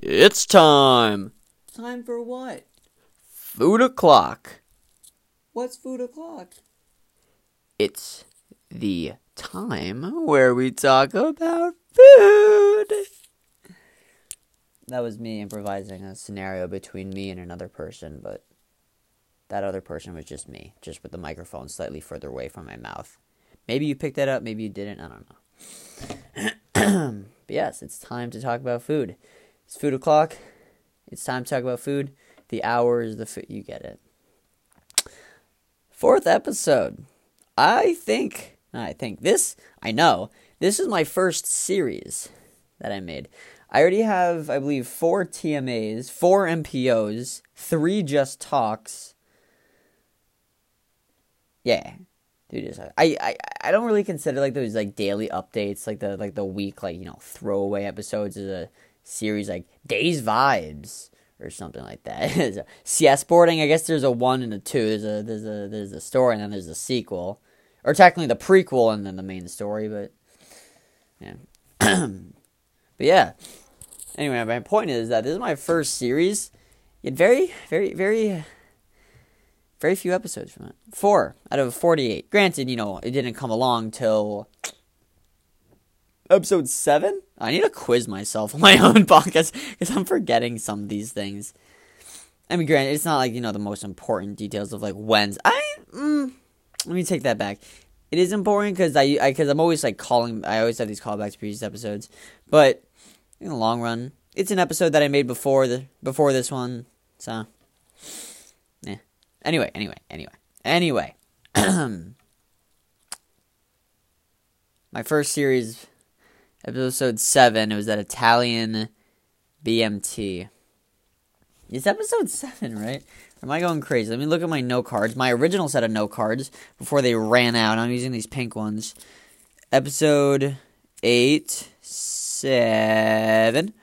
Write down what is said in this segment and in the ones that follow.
It's time. Time for what? Food o'clock. What's food o'clock? It's the time where we talk about food. That was me improvising a scenario between me and another person, but that other person was just me, just with the microphone slightly further away from my mouth. Maybe you picked that up, maybe you didn't, I don't know. but yes, it's time to talk about food. It's food o'clock. It's time to talk about food. The hour is the food. You get it. Fourth episode. I think, I think this, I know, this is my first series that I made. I already have, I believe, four TMAs, four MPOs, three Just Talks. Yeah, dude, I, I, I don't really consider like those like daily updates, like the like the week like you know throwaway episodes as a series like Days Vibes or something like that. CS boarding, I guess there's a one and a two. There's a there's a there's a story and then there's a sequel, or technically the prequel and then the main story. But yeah, but yeah. Anyway, my point is that this is my first series. Yet very very very very few episodes from it. Four out of forty-eight. Granted, you know it didn't come along till episode seven. I need to quiz myself on my own podcast because I'm forgetting some of these things. I mean, granted, it's not like you know the most important details of like when's. I mm, let me take that back. It is important because I because I'm always like calling. I always have these callbacks to previous episodes, but in the long run, it's an episode that I made before the before this one. So, yeah. Anyway, anyway, anyway, anyway. My first series episode 7 it was that italian bmt it's episode 7 right? Am i going crazy? Let me look at my note cards my original set of note cards before they ran out. I'm using these pink ones. Episode 8 7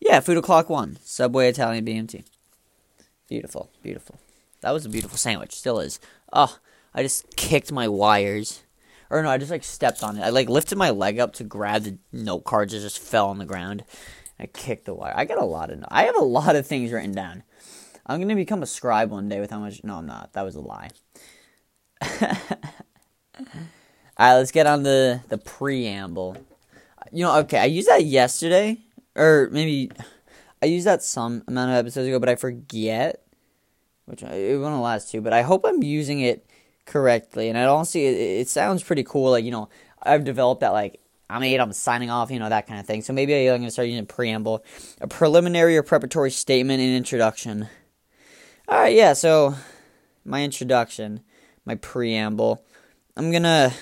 yeah food o'clock 1 subway italian bmt beautiful beautiful. That was a beautiful sandwich still is. Oh i just kicked my wires or no, I just like stepped on it. I like lifted my leg up to grab the note cards that just fell on the ground. I kicked the wire. I got a lot of. I have a lot of things written down. I'm gonna become a scribe one day with how much. No, I'm not. That was a lie. All right, let's get on the the preamble. You know, okay, I used that yesterday, or maybe I used that some amount of episodes ago, but I forget which it won't last too. But I hope I'm using it correctly. And I don't see it, it sounds pretty cool. Like, you know, I've developed that, like, I'm eight, I'm signing off, you know, that kind of thing. So maybe I'm going to start using a preamble, a preliminary or preparatory statement and introduction. All right, yeah, so my introduction, my preamble. I'm going to.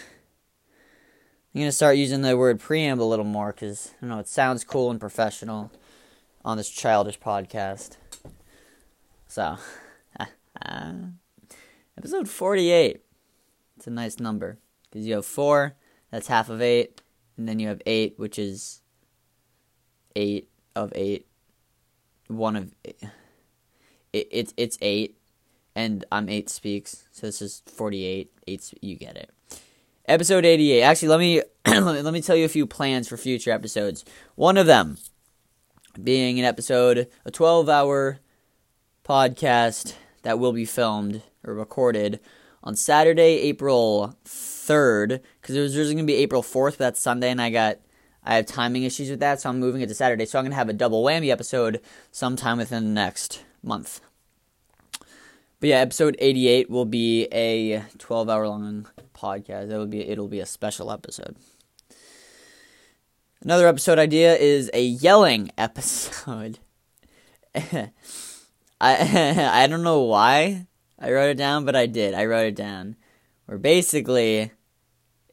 I'm gonna start using the word preamble a little more because I don't know it sounds cool and professional on this childish podcast. So, uh, Episode 48. It's a nice number because you have 4, that's half of 8, and then you have 8, which is 8 of 8. 1 of 8. It, it, it's 8, and I'm 8 speaks, so this is 48. 8, you get it. Episode 88. Actually, let me, let me tell you a few plans for future episodes. One of them being an episode, a 12 hour podcast that will be filmed or recorded on Saturday, April 3rd, because it was originally going to be April 4th, but that's Sunday, and I got. I have timing issues with that, so I'm moving it to Saturday. So I'm going to have a double whammy episode sometime within the next month. But yeah, episode 88 will be a 12 hour long podcast. It will be it'll be a special episode. Another episode idea is a yelling episode. I I don't know why I wrote it down, but I did. I wrote it down. Where basically,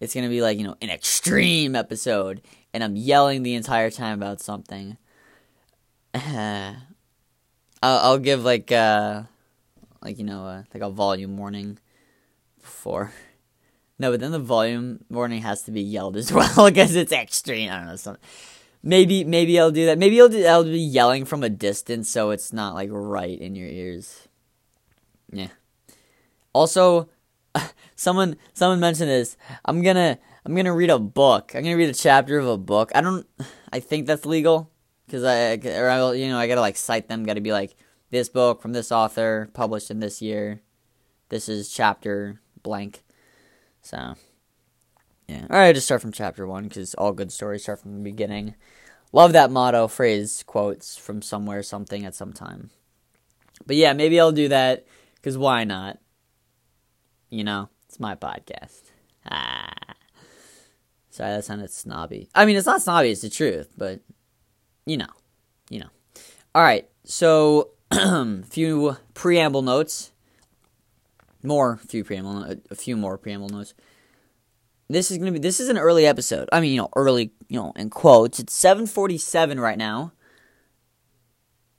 it's gonna be like you know an extreme episode, and I'm yelling the entire time about something. I'll, I'll give like uh, like you know uh, like a volume warning before. No, but then the volume warning has to be yelled as well because it's extreme. I don't know something. Maybe maybe I'll do that. Maybe I'll do, I'll be yelling from a distance so it's not like right in your ears. Yeah. Also, someone someone mentioned this. I'm gonna I'm gonna read a book. I'm gonna read a chapter of a book. I don't. I think that's legal. because I or I, you know I gotta like cite them. Got to be like this book from this author published in this year. This is chapter blank. So yeah, all right. Just start from chapter one because all good stories start from the beginning. Love that motto, phrase, quotes from somewhere, something at some time. But yeah, maybe I'll do that because why not? You know, it's my podcast. Ah. Sorry, that sounded snobby. I mean, it's not snobby, it's the truth, but you know, you know. All right, so a few preamble notes. More few preamble, a few more preamble notes this is gonna be this is an early episode. I mean, you know, early, you know, in quotes. It's seven forty seven right now.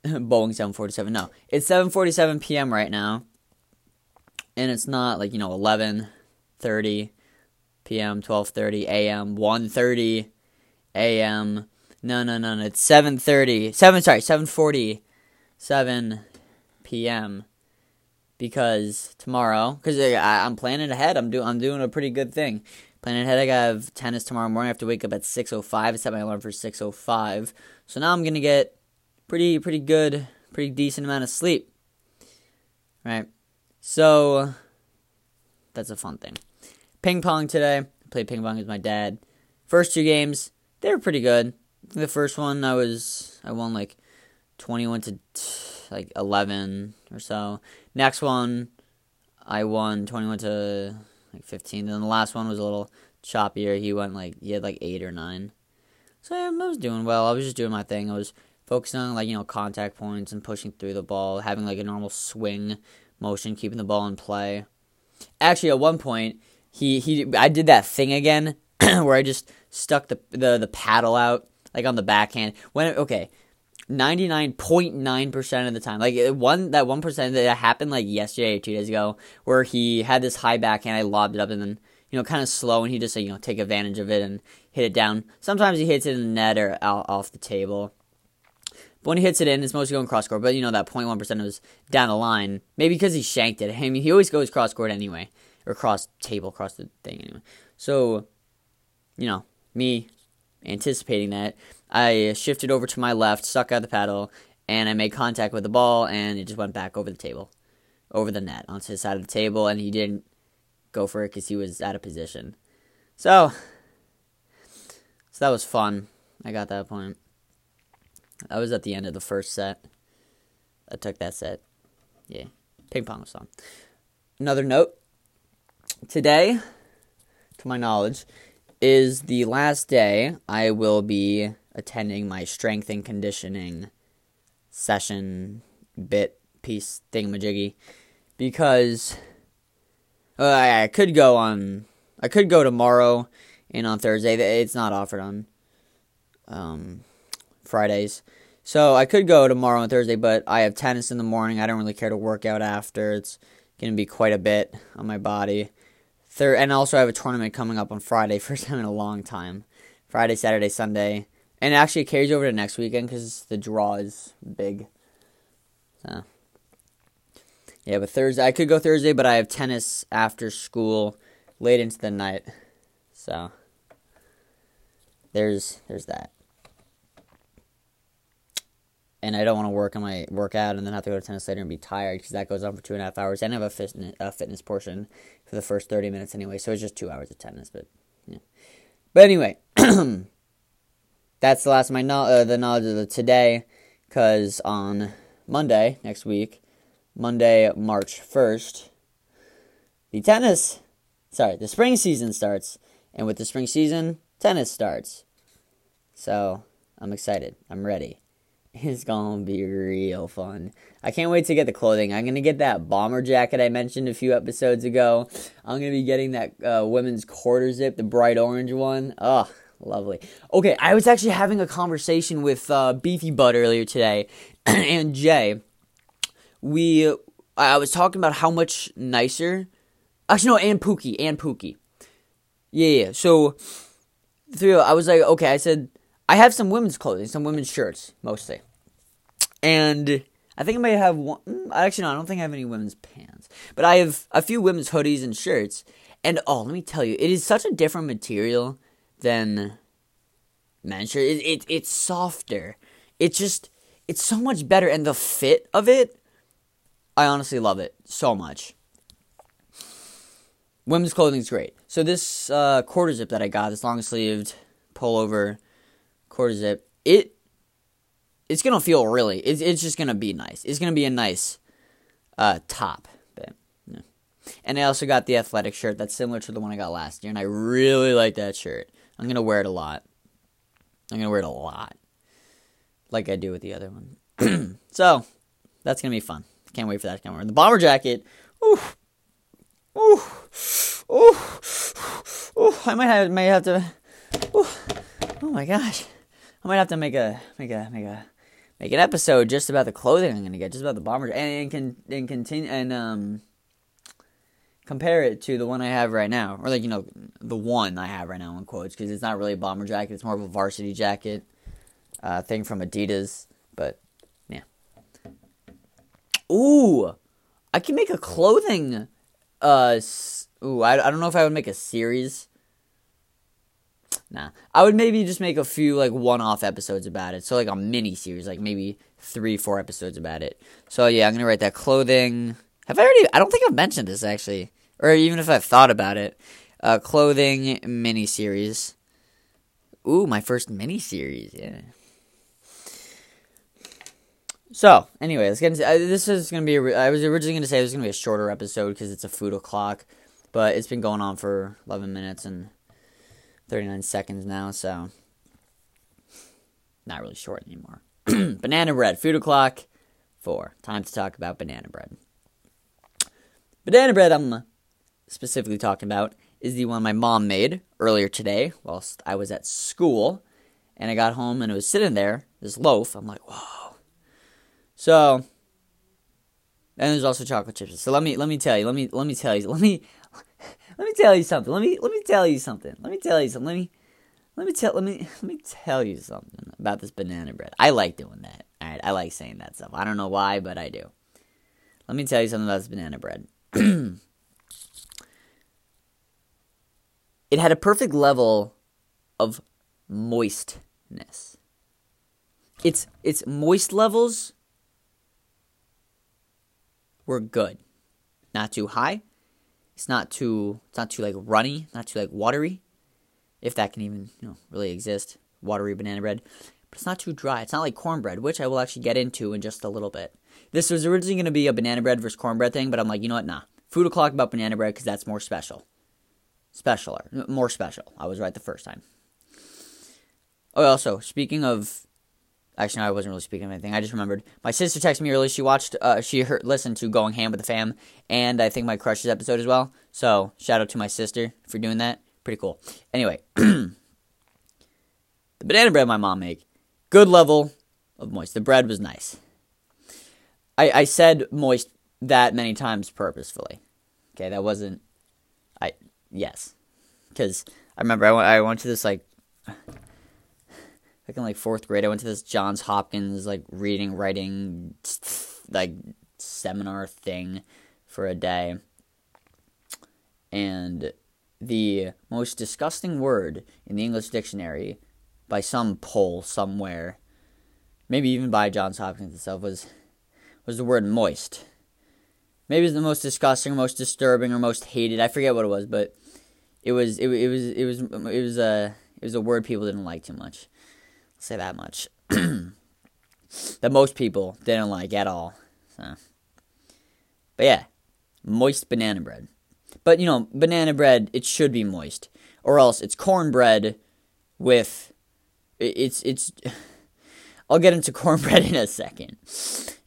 Boeing seven forty seven. No, it's seven forty seven p.m. right now, and it's not like you know eleven thirty p.m., twelve thirty a.m., one thirty a.m. No, no, no, no. It's seven thirty. Seven. Sorry, seven forty seven p.m because tomorrow, because uh, I'm planning ahead. I'm doing I'm doing a pretty good thing. Planning ahead, I have tennis tomorrow morning. I have to wake up at 6.05. I set my alarm for 6.05. So now I'm going to get pretty, pretty good, pretty decent amount of sleep. Right? So, that's a fun thing. Ping pong today. I played ping pong with my dad. First two games, they were pretty good. The first one, I was, I won like 21 to like 11 or so. Next one, I won 21 to like 15. Then the last one was a little choppier. He went like he had like eight or nine. So yeah, I was doing well. I was just doing my thing. I was focusing on like you know contact points and pushing through the ball, having like a normal swing motion, keeping the ball in play. Actually, at one point, he he I did that thing again where I just stuck the the the paddle out like on the backhand. When okay, 99.9% of the time. Like one that 1% that happened like yesterday or 2 days ago where he had this high backhand I lobbed it up and then you know kind of slow and he just you know take advantage of it and hit it down. Sometimes he hits it in the net or out, off the table. But when he hits it in, it's mostly going cross court. But you know that 0.1% was down the line. Maybe because he shanked it. I mean, he always goes cross court anyway, or cross table, cross the thing anyway. So, you know, me anticipating that, I shifted over to my left, stuck out the paddle, and I made contact with the ball, and it just went back over the table, over the net, onto his side of the table, and he didn't go for it because he was out of position. So, so that was fun. I got that point. I was at the end of the first set. I took that set. Yeah, ping pong was fun. Another note. Today, to my knowledge, is the last day I will be attending my strength and conditioning session bit piece thingamajiggy because uh, I could go on I could go tomorrow and on Thursday. It's not offered on um, Fridays. So I could go tomorrow and Thursday, but I have tennis in the morning. I don't really care to work out after. It's going to be quite a bit on my body. Third, and also I have a tournament coming up on Friday, first time in a long time. Friday, Saturday, Sunday, and actually it carries over to next weekend because the draw is big. So yeah, but Thursday I could go Thursday, but I have tennis after school late into the night, so there's there's that and I don't want to work on my workout and then have to go to tennis later and be tired because that goes on for two and a half hours. And I have a fitness, a fitness portion for the first 30 minutes anyway, so it's just two hours of tennis. But yeah. But anyway, that's the last of my no- uh, the knowledge of the today because on Monday next week, Monday, March 1st, the tennis, sorry, the spring season starts. And with the spring season, tennis starts. So I'm excited. I'm ready. It's gonna be real fun. I can't wait to get the clothing. I'm gonna get that bomber jacket I mentioned a few episodes ago. I'm gonna be getting that uh, women's quarter zip, the bright orange one. Oh, lovely. Okay, I was actually having a conversation with uh, Beefy Bud earlier today, and Jay. We, I was talking about how much nicer. Actually, no, and Pookie, and Pookie. Yeah, yeah. So, three. I was like, okay. I said I have some women's clothing, some women's shirts mostly, and I think I might have one. Mm, actually, no, I don't think I have any women's pants, but I have a few women's hoodies and shirts. And oh, let me tell you, it is such a different material than shirt. It, it it's softer It just it's so much better and the fit of it I honestly love it so much. Women's clothing is great. So this uh, quarter zip that I got, this long sleeved pullover quarter zip, it it's gonna feel really. It's it's just gonna be nice. It's gonna be a nice uh, top. But, yeah. And I also got the athletic shirt that's similar to the one I got last year, and I really like that shirt. I'm gonna wear it a lot. I'm gonna wear it a lot, like I do with the other one. so that's gonna be fun. Can't wait for that to come. The bomber jacket. Ooh, ooh, ooh, ooh. I might have, might have to. Ooh, oh my gosh, I might have to make a, make a, make a, make an episode just about the clothing I'm gonna get, just about the bomber, and and, and continue and um compare it to the one I have right now, or like you know the one I have right now in quotes, because it's not really a bomber jacket; it's more of a varsity jacket uh, thing from Adidas. But yeah, ooh, I can make a clothing. Uh, ooh, I, I don't know if I would make a series. Nah, I would maybe just make a few like one-off episodes about it. So like a mini series, like maybe three, four episodes about it. So yeah, I'm gonna write that clothing. Have I already? I don't think I've mentioned this actually, or even if I've thought about it. Uh, clothing miniseries. Ooh, my first miniseries. Yeah. So, anyway, let's get into uh, this. Is gonna be. A, I was originally gonna say it was gonna be a shorter episode because it's a food o'clock, but it's been going on for 11 minutes and 39 seconds now, so not really short anymore. banana bread, food o'clock, four. Time to talk about banana bread. Banana bread, I'm specifically talking about, is the one my mom made earlier today whilst I was at school, and I got home and it was sitting there, this loaf. I'm like, whoa so, and there's also chocolate chips. So let me let me tell you. Let me let me tell you. Let me let me tell you something. Let me let me tell you something. Let me tell you something. Let me let me tell let me let me tell you something about this banana bread. I like doing that. All right, I like saying that stuff. I don't know why, but I do. Let me tell you something about this banana bread. it had a perfect level of moistness. Its its moist levels were good. Not too high. It's not too it's not too like runny, not too like watery. If that can even, you know, really exist. Watery banana bread. But it's not too dry. It's not like cornbread, which I will actually get into in just a little bit. This was originally to be a banana bread versus cornbread thing, but I'm like, you know what? Nah. Food o'clock about banana bread because that's more special. Specialer. More special. I was right the first time. Oh, also, speaking of Actually, no, I wasn't really speaking of anything. I just remembered my sister texted me earlier. She watched, uh, she heard, listened to Going Ham with the Fam, and I think my Crushes episode as well. So shout out to my sister for doing that. Pretty cool. Anyway, the banana bread my mom made, good level of moist. The bread was nice. I I said moist that many times purposefully. Okay, that wasn't. I yes, because I remember I went I went to this like like in like fourth grade, I went to this Johns Hopkins like reading, writing, like seminar thing for a day, and the most disgusting word in the English dictionary by some poll somewhere, maybe even by Johns Hopkins itself, was was the word moist. Maybe it's the most disgusting, most disturbing, or most hated. I forget what it was, but it was it, it was it was it was a it was a word people didn't like too much say that much. that most people didn't like at all. So. But yeah, moist banana bread. But you know, banana bread it should be moist, or else it's cornbread with it's it's. I'll get into cornbread in a second,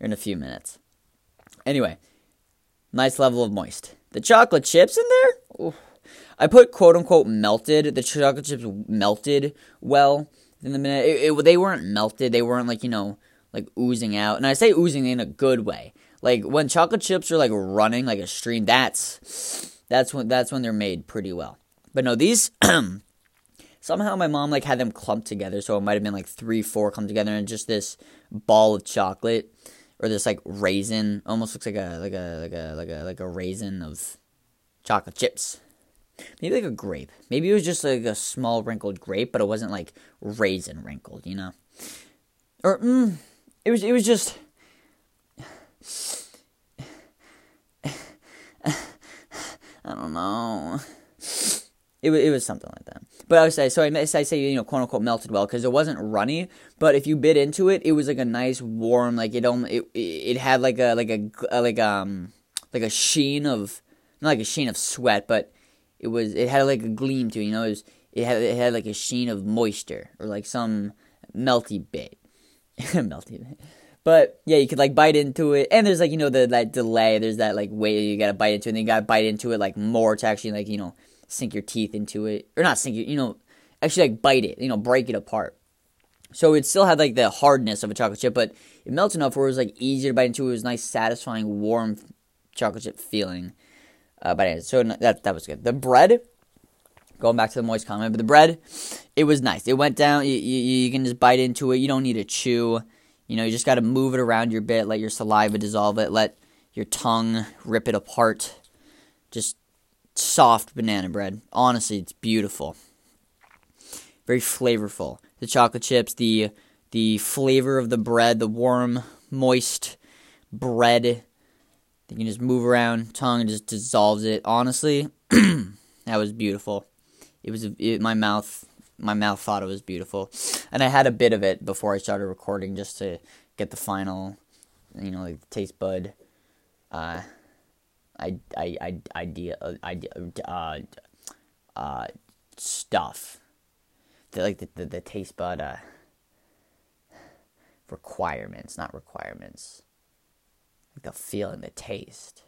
in a few minutes. Anyway, nice level of moist. The chocolate chips in there. Ooh. I put quote unquote melted. The chocolate chips melted well in the minute. It, it, they weren't melted. They weren't like you know like oozing out. And I say oozing in a good way. Like when chocolate chips are like running like a stream. That's that's when that's when they're made pretty well. But no, these somehow my mom like had them clumped together, so it might have been like three, four clumped together, and just this ball of chocolate or this like raisin almost looks like a like a like a like a like a raisin of chocolate chips. Maybe like a grape. Maybe it was just like a small wrinkled grape, but it wasn't like raisin wrinkled, you know? or mm, it was it was just I don't know. It it was something like that. But I would say, so I, I say, you know, quote unquote melted well because it wasn't runny. But if you bit into it, it was like a nice warm, like it only, it, it had like a, like a, like um, like a sheen of, not like a sheen of sweat, but it was, it had like a gleam to it, you know, it was, it had, it had like a sheen of moisture or like some melty bit. melty bit. But yeah, you could like bite into it, and there's like you know the that delay. There's that like way you gotta bite into it, and then you gotta bite into it like more to actually like you know sink your teeth into it, or not sink it, you know, actually like bite it, you know, break it apart. So it still had like the hardness of a chocolate chip, but it melted enough where it was like easier to bite into. It was nice, satisfying, warm chocolate chip feeling. Uh, but anyway, so that that was good. The bread, going back to the moist comment, but the bread, it was nice. It went down. You, you, you can just bite into it. You don't need to chew. You know, you just got to move it around your bit, let your saliva dissolve it, let your tongue rip it apart. Just soft banana bread. Honestly, it's beautiful. Very flavorful. The chocolate chips, the the flavor of the bread, the warm, moist bread. You can just move around, tongue just dissolves it. Honestly, that was beautiful. It was it, my mouth. My mouth thought it was beautiful, and I had a bit of it before I started recording just to get the final, you know, like the taste bud. Uh, I, I, I, idea, idea, uh, uh, stuff. Like the, the, the taste bud, uh, requirements, not requirements. Like the feeling, the taste.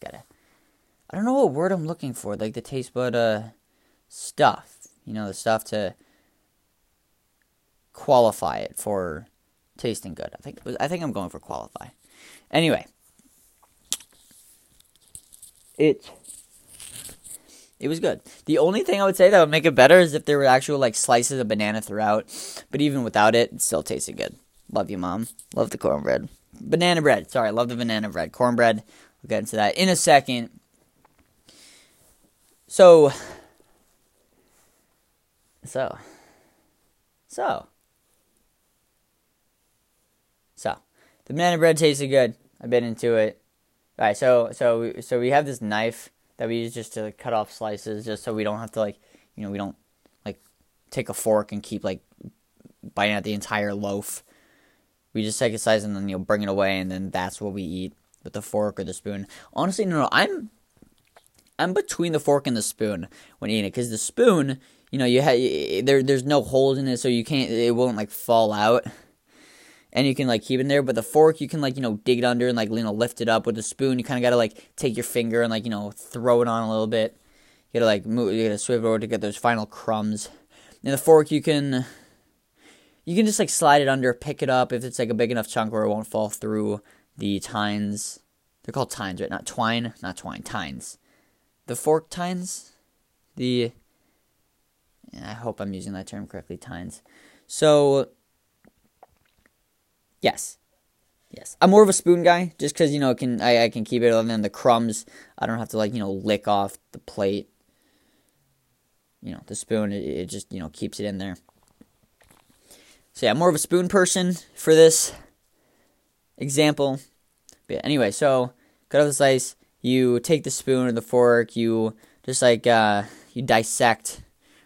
Gotta, I don't know what word I'm looking for. Like the taste bud, uh, stuff. You know, the stuff to qualify it for tasting good. I think, I think I'm going for qualify. Anyway, it it was good. The only thing I would say that would make it better is if there were actual like slices of banana throughout. But even without it, it still tasted good. Love you, mom. Love the cornbread. Banana bread. Sorry, love the banana bread. Cornbread. We'll get into that in a second. So, so, so, so, the banana bread tasted good. I bit into it. All right, so so so we have this knife that we use just to cut off slices, just so we don't have to like, you know, we don't like take a fork and keep like biting at the entire loaf. We just take a slice and then you know bring it away, and then that's what we eat with the fork or the spoon. Honestly, no, no, I'm I'm between the fork and the spoon when eating it, because the spoon, you know, you have there there's no holes in it, so you can't it won't like fall out and you can like keep it in there. But the fork, you can like you know dig it under and like you know lift it up. With a spoon, you kind of gotta like take your finger and like you know throw it on a little bit. You gotta like move, you gotta swivel over to get those final crumbs. And the fork, you can you can just like slide it under, pick it up if it's like a big enough chunk where it won't fall through the tines. They're called tines, right? Not twine, not twine, tines. The fork tines, the I hope I'm using that term correctly, tines. So Yes. Yes. I'm more of a spoon guy just cuz you know, can I, I can keep it and then the crumbs I don't have to like, you know, lick off the plate. You know, the spoon it, it just, you know, keeps it in there. So yeah, I'm more of a spoon person for this example. But anyway, so cut off the slice, you take the spoon or the fork, you just like uh you dissect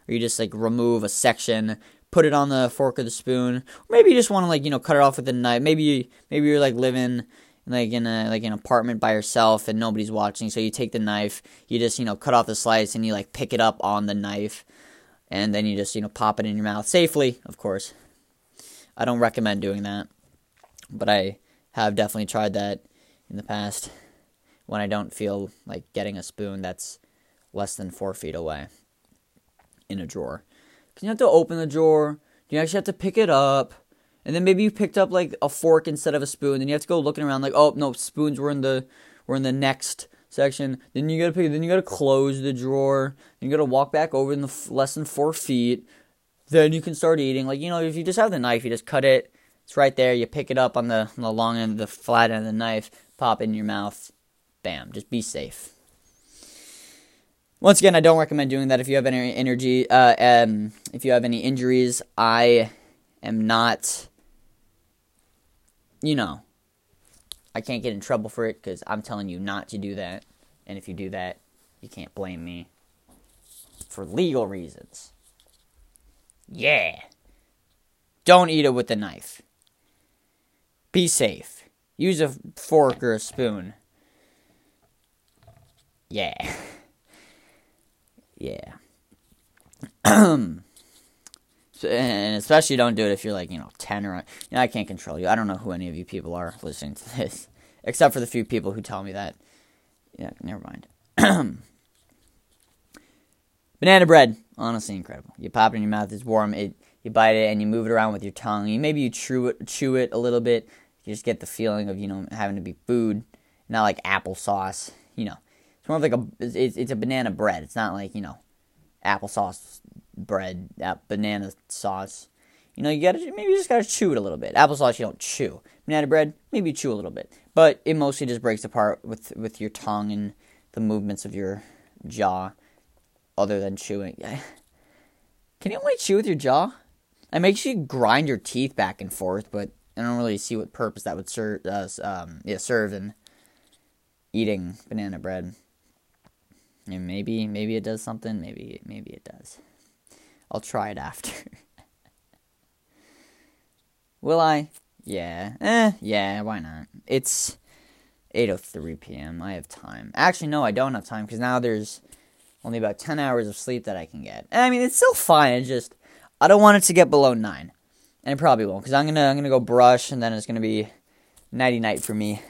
or you just like remove a section put it on the fork or the spoon. Or maybe you just want to like you know cut it off with a knife. Maybe maybe you're like living like in a like an apartment by yourself and nobody's watching, so you take the knife, you just you know cut off the slice and you like pick it up on the knife, and then you just you know pop it in your mouth safely, of course. I don't recommend doing that, but I have definitely tried that in the past when I don't feel like getting a spoon that's less than four feet away in a drawer. Because you have to open the drawer, you actually have to pick it up, and then maybe you picked up like a fork instead of a spoon. Then you have to go looking around like, oh no, spoons were in the were in the next section. Then you gotta pick. Then you gotta close the drawer. Then you gotta walk back over in the f- less than four feet. Then you can start eating. Like you know, if you just have the knife, you just cut it. It's right there. You pick it up on the on the long end, the flat end of the knife. Pop it in your mouth. Bam. Just be safe. Once again, I don't recommend doing that if you have any energy. Uh, um, if you have any injuries, I am not you know, I can't get in trouble for it because I'm telling you not to do that. And if you do that, you can't blame me for legal reasons. Yeah. Don't eat it with a knife. Be safe. Use a fork or a spoon. Yeah. Yeah. so, and especially don't do it if you're like, you know, 10 or. You know, I can't control you. I don't know who any of you people are listening to this. Except for the few people who tell me that. Yeah, never mind. Banana bread. Honestly incredible. You pop it in your mouth, it's warm. It you bite it and you move it around with your tongue. You maybe you chew it chew it a little bit. You just get the feeling of, you know, having to be food. Not like applesauce. You know. It's more of like a it's, it's a banana bread. It's not like, you know, applesauce bread, uh, banana sauce. You know, you gotta maybe you just gotta chew it a little bit. Applesauce you don't chew. Banana bread, maybe you chew a little bit, but it mostly just breaks apart with with your tongue and the movements of your jaw, other than chewing. Can you only chew with your jaw? It makes you grind your teeth back and forth, but I don't really see what purpose that would serve. Uh, um, yeah, serve in eating banana bread. And maybe maybe it does something. Maybe maybe it does. I'll try it after. Will I? Yeah. Eh, yeah, why not? It's 8:03 p.m. I have time. Actually, no, I don't have time cuz now there's only about 10 hours of sleep that I can get. I mean, it's still fine. It's just I don't want it to get below 9. And it probably won't cuz I'm going to I'm going to go brush and then it's going to be nighty night for me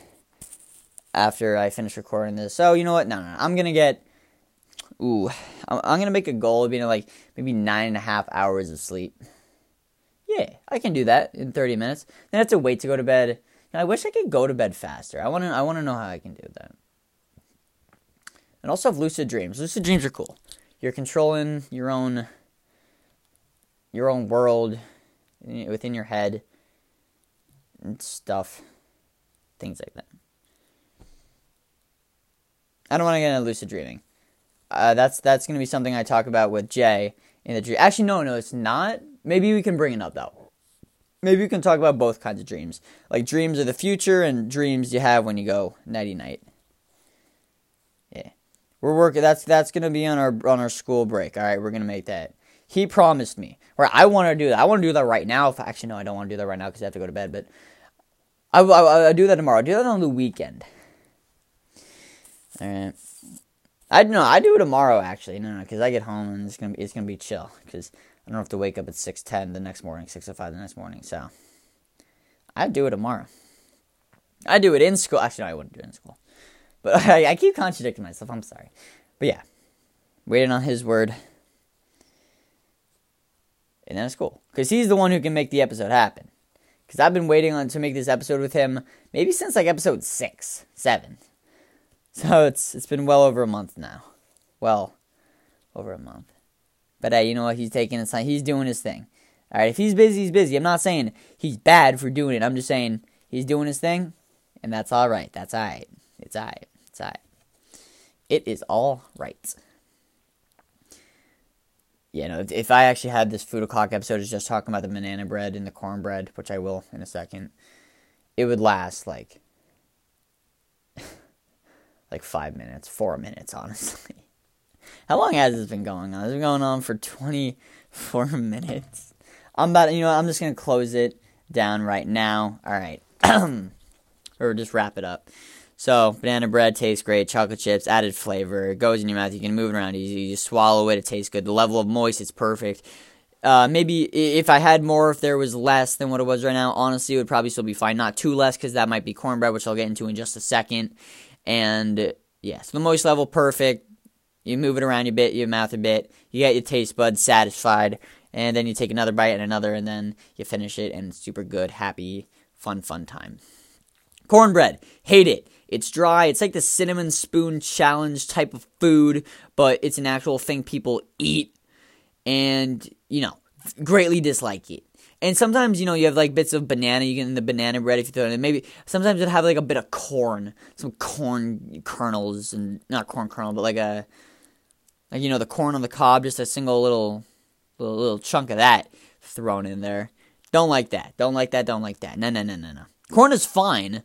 after I finish recording this. So, you know what? No, no, no. I'm going to get ooh, I'm, to make a goal of being like maybe nine and a half hours of sleep. Yeah, I can do that in 30 minutes. Then I have to wait to go to bed. I wish I could go to bed faster. I want to I want to know how I can do that. And also have lucid dreams. Lucid dreams are cool. You're controlling your own your own world eh, within your head and stuff. Things like that. I don't want to get into lucid dreaming. Uh, that's that's gonna be something I talk about with Jay in the dream. Actually, no, no, it's not. Maybe we can bring it up though. Maybe we can talk about both kinds of dreams, like dreams of the future and dreams you have when you go nighty night. Yeah, we're working. That's that's gonna be on our on our school break. All right, we're gonna make that. He promised me. Where I want to do that. I want to do that right now. If actually no, I don't want to do that right now because I have to go to bed. But I I, I do that tomorrow. I'll do that on the weekend. All right. I no, I do it tomorrow actually. No, no, because I get home and it's gonna be it's gonna be chill because I don't have to wake up at six ten the next morning, six o five the next morning. So I do it tomorrow. I do it in school. Actually, no, I wouldn't do it in school. But I, I keep contradicting myself. I'm sorry. But yeah, waiting on his word. And then it's cool because he's the one who can make the episode happen. Because I've been waiting on to make this episode with him maybe since like episode six, seven. So it's it's been well over a month now. Well, over a month. But hey, you know what? He's taking his time. He's doing his thing. All right. If he's busy, he's busy. I'm not saying he's bad for doing it. I'm just saying he's doing his thing, and that's all right. That's all right. It's all right. It's all right. It is all right. Yeah, no, if, I actually had this food o'clock episode is just talking about the banana bread and the cornbread, which I will in a second, it would last like like five minutes, four minutes, honestly. How long has this been going on? It's been going on for 24 minutes. I'm about, you know, I'm just going to close it down right now. All right. or just wrap it up. So, banana bread tastes great. Chocolate chips, added flavor. It goes in your mouth. You can move it around easy. You swallow it. It tastes good. The level of moist, it's perfect. Uh, maybe if I had more, if there was less than what it was right now, honestly, it would probably still be fine. Not too less, because that might be cornbread, which I'll get into in just a second. And yeah, so the moist level perfect. You move it around your bit, your mouth a bit. You get your taste buds satisfied, and then you take another bite and another, and then you finish it, and super good, happy, fun, fun time. Cornbread, hate it. It's dry. It's like the cinnamon spoon challenge type of food, but it's an actual thing people eat, and you know, greatly dislike it. And sometimes, you know, you have like bits of banana, you get in the banana bread if you throw it in. Maybe sometimes it have like a bit of corn, some corn kernels, and not corn kernel, but like a, like, you know, the corn on the cob, just a single little, little, little chunk of that thrown in there. Don't like that. Don't like that. Don't like that. No, no, no, no, no. Corn is fine,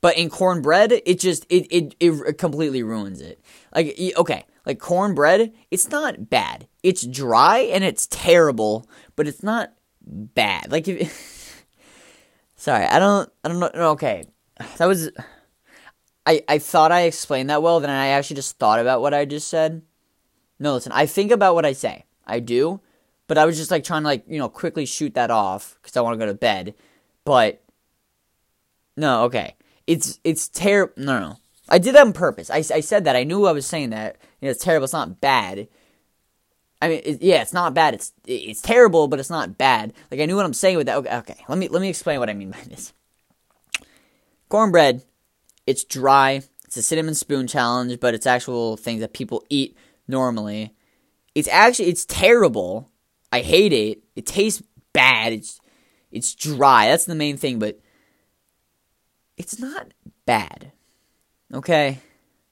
but in cornbread, it just it it it completely ruins it. Like okay, like cornbread, it's not bad. It's dry and it's terrible, but it's not bad. Like if Sorry, I don't I don't know okay. That was I I thought I explained that well, then I actually just thought about what I just said. No, listen, I think about what I say. I do, but I was just like trying to like, you know, quickly shoot that off cuz I want to go to bed. But no, okay. It's it's terrible. No, no, I did that on purpose. I, I said that. I knew I was saying that. You know, it's terrible. It's not bad. I mean, it, yeah, it's not bad. It's it's terrible, but it's not bad. Like I knew what I'm saying with that. Okay, okay. Let me let me explain what I mean by this. Cornbread, it's dry. It's a cinnamon spoon challenge, but it's actual things that people eat normally. It's actually it's terrible. I hate it. It tastes bad. It's it's dry. That's the main thing, but it's not bad. Okay?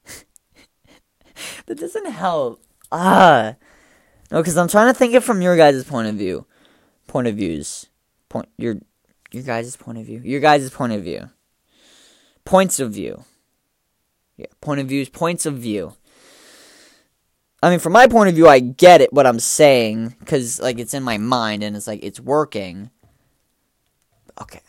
that doesn't help. Ah. No, because I'm trying to think it from your guys' point of view. Point of views. Point your your guys' point of view. Your guys' point of view. Points of view. Yeah, point of views, points of view. I mean, from my point of view, I get it what I'm saying because like it's in my mind and it's like it's working. Okay,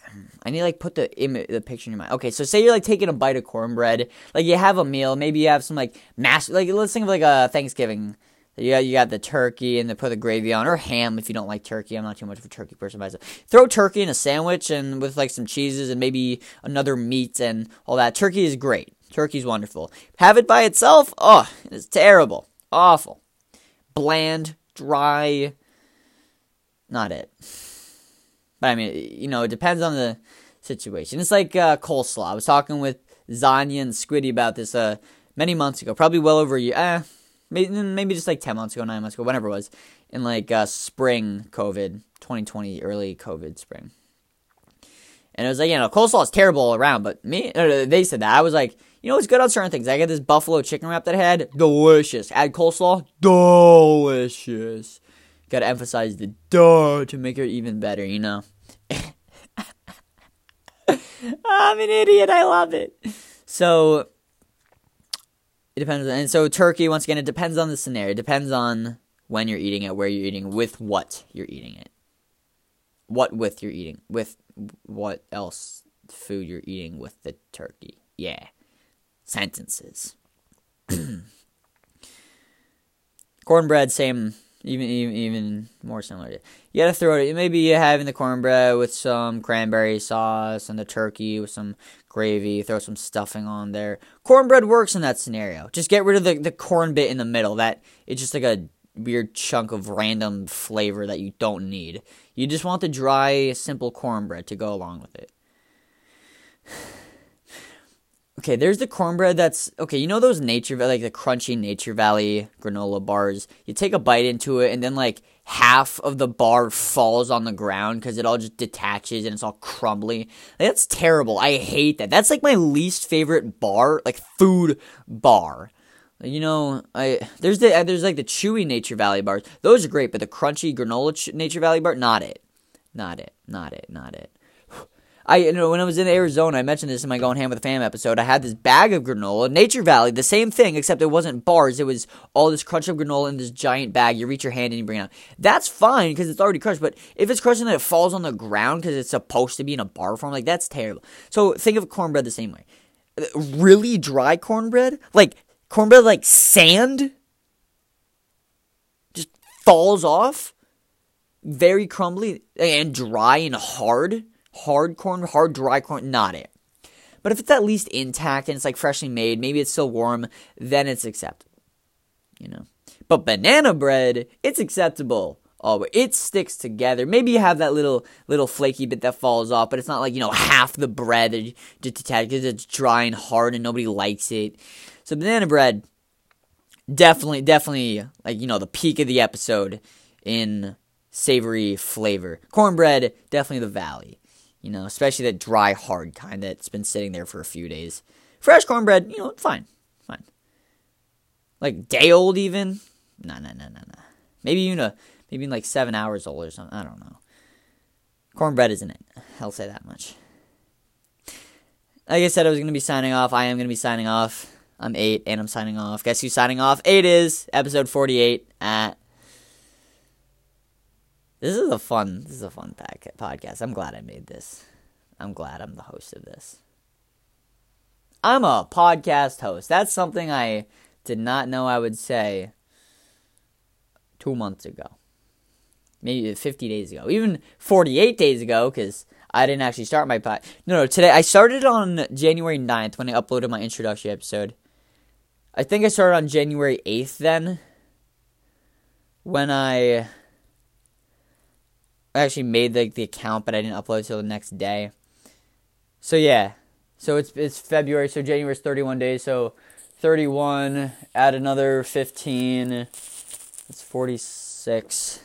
I need like put the Im- the picture in your mind. Okay, so say you're like taking a bite of cornbread, like you have a meal, maybe you have some like mash, like let's think of like a Thanksgiving. You got, you got the turkey and they put the gravy on, or ham if you don't like turkey. I'm not too much of a turkey person myself. Throw turkey in a sandwich and with like some cheeses and maybe another meat and all that. Turkey is great. Turkey's wonderful. Have it by itself, oh, it's terrible, awful, bland, dry. Not it. But I mean, you know, it depends on the situation. It's like uh, coleslaw. I was talking with Zanya and Squiddy about this uh, many months ago, probably well over a year. Eh, maybe, maybe just like 10 months ago, 9 months ago, whatever it was, in like uh, spring COVID, 2020, early COVID spring. And it was like, you know, coleslaw is terrible all around, but me, they said that. I was like, you know, it's good on certain things. I got this buffalo chicken wrap that I had, delicious. Add coleslaw, delicious. Gotta emphasize the duh to make it even better, you know? I'm an idiot. I love it. So, it depends. And so, turkey, once again, it depends on the scenario. It depends on when you're eating it, where you're eating, with what you're eating it. What with you're eating. With what else food you're eating with the turkey. Yeah. Sentences. Cornbread, same even even, even more similar. You gotta throw it. Maybe you having the cornbread with some cranberry sauce and the turkey with some gravy. Throw some stuffing on there. Cornbread works in that scenario. Just get rid of the the corn bit in the middle. That it's just like a weird chunk of random flavor that you don't need. You just want the dry, simple cornbread to go along with it. Okay, there's the cornbread that's okay. You know those nature like the crunchy Nature Valley granola bars. You take a bite into it, and then like half of the bar falls on the ground because it all just detaches and it's all crumbly. That's terrible. I hate that. That's like my least favorite bar, like food bar. You know, I there's the there's like the chewy Nature Valley bars. Those are great, but the crunchy granola ch- Nature Valley bar, not it, not it, not it, not it. I you know when I was in Arizona, I mentioned this in my Going Ham with the Fam episode. I had this bag of granola, Nature Valley, the same thing, except it wasn't bars. It was all this crunch of granola in this giant bag. You reach your hand and you bring it out. That's fine because it's already crushed. But if it's crushed and it falls on the ground because it's supposed to be in a bar form, like that's terrible. So think of cornbread the same way. Really dry cornbread, like cornbread, like sand, just falls off, very crumbly and dry and hard hard corn, hard dry corn, not it. But if it's at least intact and it's like freshly made, maybe it's still warm, then it's acceptable. You know. But banana bread, it's acceptable. Oh, it sticks together. Maybe you have that little little flaky bit that falls off, but it's not like you know half the bread because it's dry and hard and nobody likes it. So banana bread, definitely, definitely like you know the peak of the episode in savory flavor. Cornbread, definitely the valley. You know, especially that dry, hard kind that's been sitting there for a few days. Fresh cornbread, you know, fine. Fine. Like day old even? No, no, no, no, no. Maybe you know, maybe like seven hours old or something. I don't know. Cornbread isn't it. I'll say that much. like I said, I was going to be signing off. I am going to be signing off. I'm eight, and I'm signing off. Guess who's signing off? Eight is episode 48 at. This is a fun. This is a fun pack, podcast. I'm glad I made this. I'm glad I'm the host of this. I'm a podcast host. That's something I did not know I would say two months ago. Maybe 50 days ago. Even 48 days ago, because I didn't actually start my pod. No, no, today I started on January 9th when I uploaded my introduction episode. I think I started on January 8th then. When I actually made like the account, but I didn't upload until the next day. So yeah, so it's it's February, so January is 31 days. So 31, add another 15. It's 46.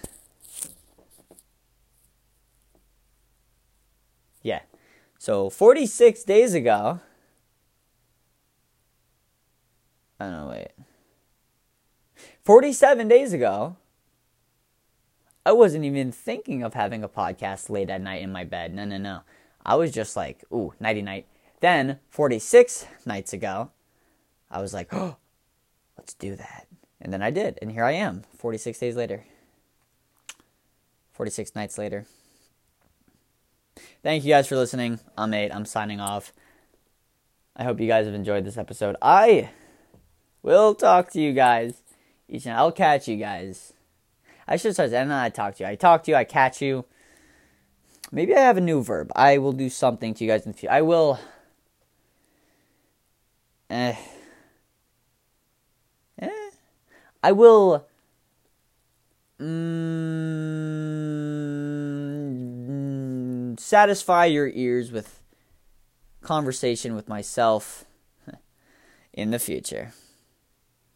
Yeah. So 46 days ago. I don't know, wait. 47 days ago, I wasn't even thinking of having a podcast late at night in my bed. No, no, no. I was just like, ooh, nighty night. Then, 46 nights ago, I was like, oh, let's do that. And then I did. And here I am, 46 days later. 46 nights later. Thank you guys for listening. I'm Nate. I'm signing off. I hope you guys have enjoyed this episode. I will talk to you guys each night. I'll catch you guys. I should start saying, I talk to you. I talk to you. I catch you. Maybe I have a new verb. I will do something to you guys in the future. I will. Eh. Eh. I will. Mm, satisfy your ears with conversation with myself in the future.